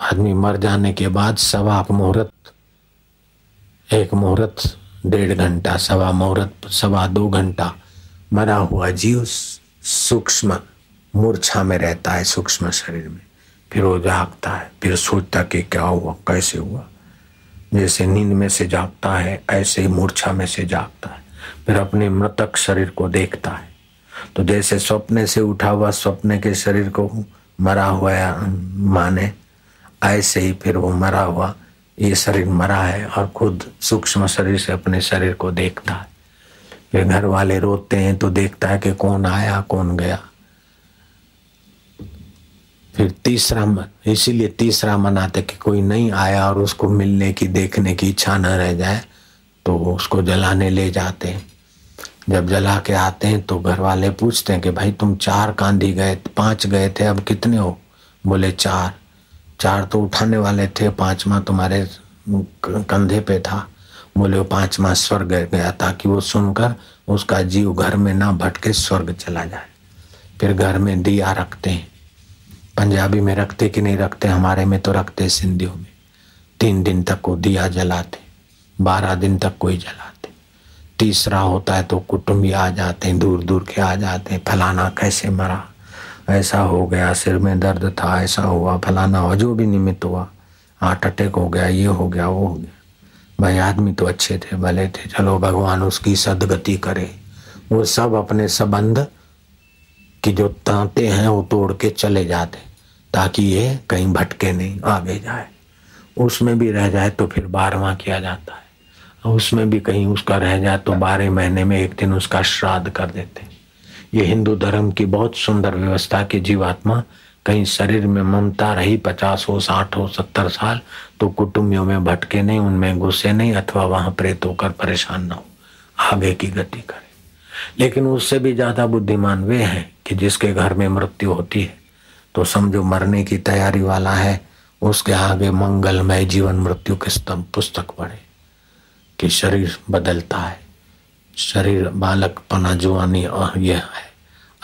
आदमी मर जाने के बाद सवा मुहूर्त, एक मुहूर्त, डेढ़ घंटा, सवा मुहूर्त, सवा दो घंटा मरा हुआ जीव सूक्ष्म मूर्छा में रहता है, सूक्ष्म शरीर में। फिर वो जागता है, फिर सोचता कि क्या हुआ, कैसे हुआ। जैसे नींद में से जागता है, ऐसे ही मूर्छा में से जागता है। फिर अपने मृतक शरीर को देखता है। तो जैसे स्वप्न से उठा हुआ स्वप्न के शरीर को मरा हुआ माने ऐसे ही फिर वो मरा हुआ, ये शरीर मरा है और खुद सूक्ष्म शरीर से अपने शरीर को देखता है। फिर घर वाले रोते हैं तो देखता है कि कौन आया, कौन गया। फिर तीसरा मन, इसीलिए तीसरा मन आता कि कोई नहीं आया और उसको मिलने की, देखने की इच्छा न रह जाए तो उसको जलाने ले जाते हैं। जब जला के आते हैं तो घर वाले पूछते हैं कि भाई तुम चार कांधी गए, पाँच गए थे, अब कितने हो? बोले, चार। चार तो उठाने वाले थे, पांचवा तुम्हारे कंधे पे था। बोले, वो पांचवा स्वर्ग गया ताकि वो सुनकर उसका जीव घर में ना भटके स्वर्ग चला जाए। फिर घर में दिया रखते हैं। पंजाबी में रखते कि नहीं रखते, हमारे में तो रखते सिंधियों में। तीन दिन तक वो दिया जलाते, बारह दिन तक कोई जलाते। तीसरा होता है तो कुटुंबी आ जाते हैं दूर दूर के आ जाते हैं फलाना कैसे मरा। ऐसा हो गया, सिर में दर्द था, ऐसा हुआ, फलाना हुआ, जो भी निमित्त हुआ, हार्ट अटैक हो गया, ये हो गया, वो हो गया। भाई, आदमी तो अच्छे थे, भले थे, चलो भगवान उसकी सदगति करे। वो सब अपने संबंध की जो तांते हैं, वो तोड़ के चले जाते, ताकि ये कहीं भटके नहीं, आगे जाए। उसमें भी रह जाए तो फिर बारहवा किया जाता है। उसमें भी कहीं उसका रह जाए तो बारह महीने में एक दिन उसका श्राद्ध कर देते। ये हिंदू धर्म की बहुत सुंदर व्यवस्था की जीवात्मा कहीं शरीर में ममता रही पचास हो, साठ हो, सत्तर साल तो कुटुंबियों में भटके नहीं, उनमें गुस्से नहीं, अथवा वहाँ प्रेत होकर परेशान ना हो। आगे की गति करे। लेकिन उससे भी ज़्यादा बुद्धिमान वे हैं कि जिसके घर में मृत्यु होती है तो समझो मरने की तैयारी वाला है, उसके आगे मंगलमय जीवन मृत्यु के स्तंभ पुस्तक पढ़े कि शरीर बदलता है। शरीर, बालक, पना जुआनी यह है।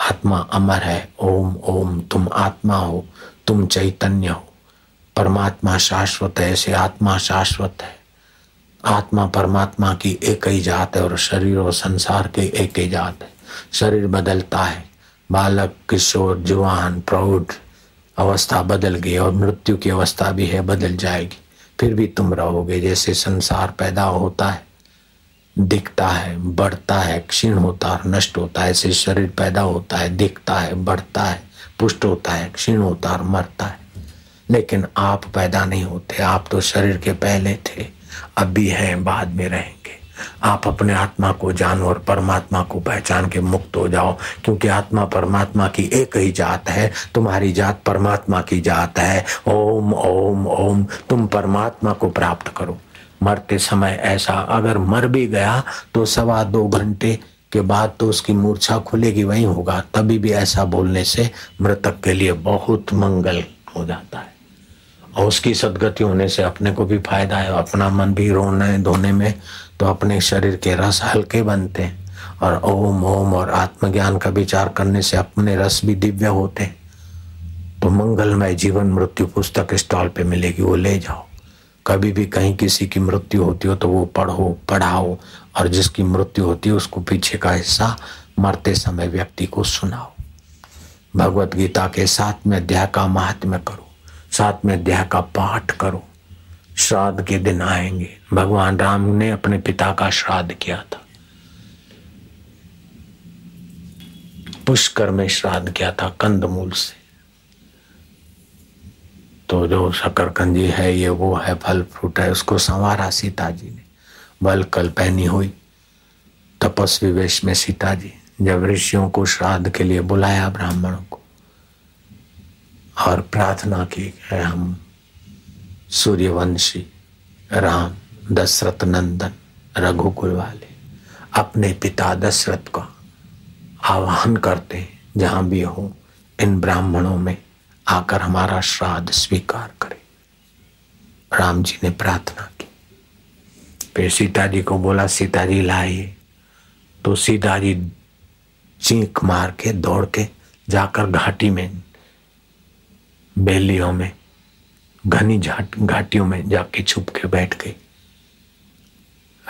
आत्मा अमर है। ओम ओम, तुम आत्मा हो, तुम चैतन्य हो। परमात्मा शाश्वत है, ऐसे आत्मा शाश्वत है। आत्मा परमात्मा की एक ही जात है और शरीर और संसार के एक ही जात है। शरीर बदलता है। बालक, किशोर, जवान, प्रौढ़, अवस्था बदल गई और मृत्यु की अवस्था भी है, बदल जाएगी। फिर भी तुम रहोगे, जैसे संसार पैदा होता है। दिखता है, बढ़ता है, क्षीण होता है, नष्ट होता है, ऐसे शरीर पैदा होता है, दिखता है, बढ़ता है, पुष्ट होता है, क्षीण होता है मरता है। लेकिन आप पैदा नहीं होते, आप तो शरीर के पहले थे, अब भी हैं, बाद में रहेंगे। आप अपने आत्मा को जानो और परमात्मा को पहचान के मुक्त हो जाओ, क्योंकि आत्मा परमात्मा की एक ही जात है, तुम्हारी जात परमात्मा की जात है। ओम ओम ओम, तुम परमात्मा को प्राप्त करो। मरते समय ऐसा अगर मर भी गया तो सवा दो घंटे के बाद तो उसकी मूर्छा खुलेगी, वही होगा। तभी भी ऐसा बोलने से मृतक के लिए बहुत मंगल हो जाता है। और उसकी सदगति होने से अपने को भी फ़ायदा है, अपना मन भी रोने, धोने में तो अपने शरीर के रस हल्के बनते हैं। और ओम ओम और आत्मज्ञान का विचार करने से अपने रस भी दिव्य होते हैं। तो मंगलमय जीवन मृत्यु पुस्तक स्टॉल पे मिलेगी, वो ले जाओ। कभी भी कहीं किसी की मृत्यु होती हो तो वो पढ़ो, पढ़ाओ और जिसकी मृत्यु होती है उसको पीछे का हिस्सा मरते समय व्यक्ति को सुनाओ। भगवत गीता के साथ में अध्याय का महात्म्य करो साथ में अध्याय का पाठ करो, श्राद्ध के दिन आएँगे। भगवान राम ने अपने पिता का श्राद्ध किया था। पुष्कर में श्राद्ध किया था कंदमूल से। तो जो शकरकंजी है, ये वो है, फल फ्रूट है, उसको संवारा सीता जी ने बल कल पहनी हुई। तपस्वी वेश में सीता जी जब ऋषियों को श्राद्ध के लिए बुलाया ब्राह्मणों को, और प्रार्थना की है हम सूर्यवंशी राम दशरथ नंदन रघुकुल वाले अपने पिता दशरथ का आवाहन करते जहाँ भी हो, इन ब्राह्मणों में आकर हमारा श्राद्ध स्वीकार करे। राम जी ने प्रार्थना की। फिर सीता जी को बोला सीता जी लाइए। तो सीता जी चीख मार के, दौड़ के जाकर घाटी में, बेलियों में, घनी घाटियों में जाके छुप के बैठ गई।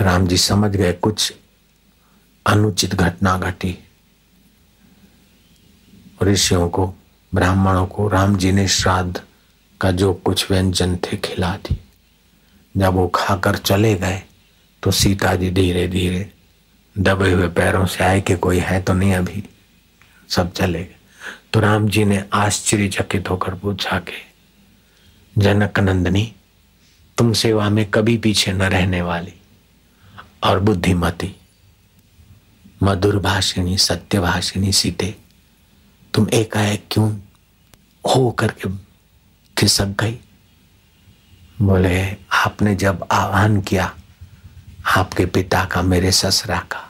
राम जी समझ गए, कुछ अनुचित घटना घटी। ऋषियों को ब्राह्मणों को राम जी ने श्राद्ध का जो कुछ व्यंजन थे खिला दी जब वो खाकर चले गए तो सीता जी धीरे धीरे दबे हुए पैरों से आए कि कोई है तो नहीं अभी? सब चले गए। तो राम जी ने आश्चर्यचकित होकर पूछा के, जनक नंदनी, तुम सेवा में कभी पीछे न रहने वाली और बुद्धिमती, मधुर भाषिणी सत्य भाषिणी सीते तुम एकाएक क्यों हो करके खिसक गई? बोले, आपने जब आह्वान किया, आपके पिता का, मेरे ससरा का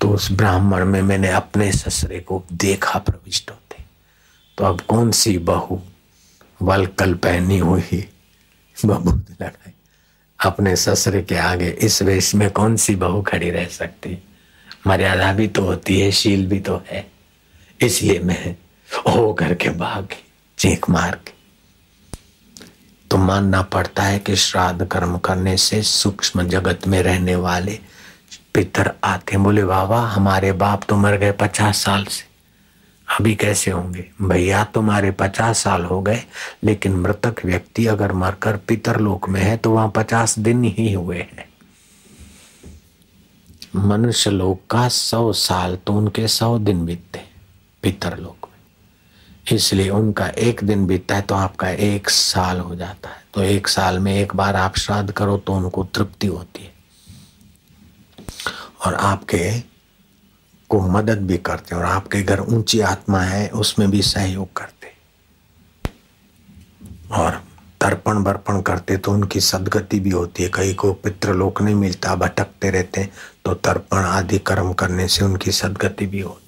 तो उस ब्राह्मण में मैंने अपने ससुरे को देखा प्रविष्ट होते। तो अब कौन सी बहू वलकल पहनी हुई बबूत लगाई। अपने ससुरे के आगे इस वेश में कौन सी बहू खड़ी रह सकती? मर्यादा भी तो होती है, शील भी तो है। इसलिए मैं हो करके भाग, चीख मार के। तो मानना पड़ता है कि श्राद्ध कर्म करने से सूक्ष्म जगत में रहने वाले पितर आते बोले, बाबा, हमारे बाप तो मर गए पचास साल से। अभी कैसे होंगे? भैया, तुम्हारे पचास साल हो गए, लेकिन मृतक व्यक्ति अगर मरकर पितर लोक में है तो वहाँ पचास दिन ही हुए हैं। मनुष्य लोक का सौ साल तो उनके सौ दिन बीतते पितर लोक में। इसलिए उनका एक दिन बीतता है तो आपका एक साल हो जाता है। तो एक साल में एक बार आप श्राद्ध करो तो उनको तृप्ति होती है। और आपके को मदद भी करते और आपके घर ऊँची आत्मा है, उसमें भी सहयोग करते और तर्पण बर्पण करते तो उनकी सदगति भी होती है। कई को पितृलोक नहीं मिलता, भटकते रहते तो तर्पण आदि कर्म करने से उनकी सदगति भी होती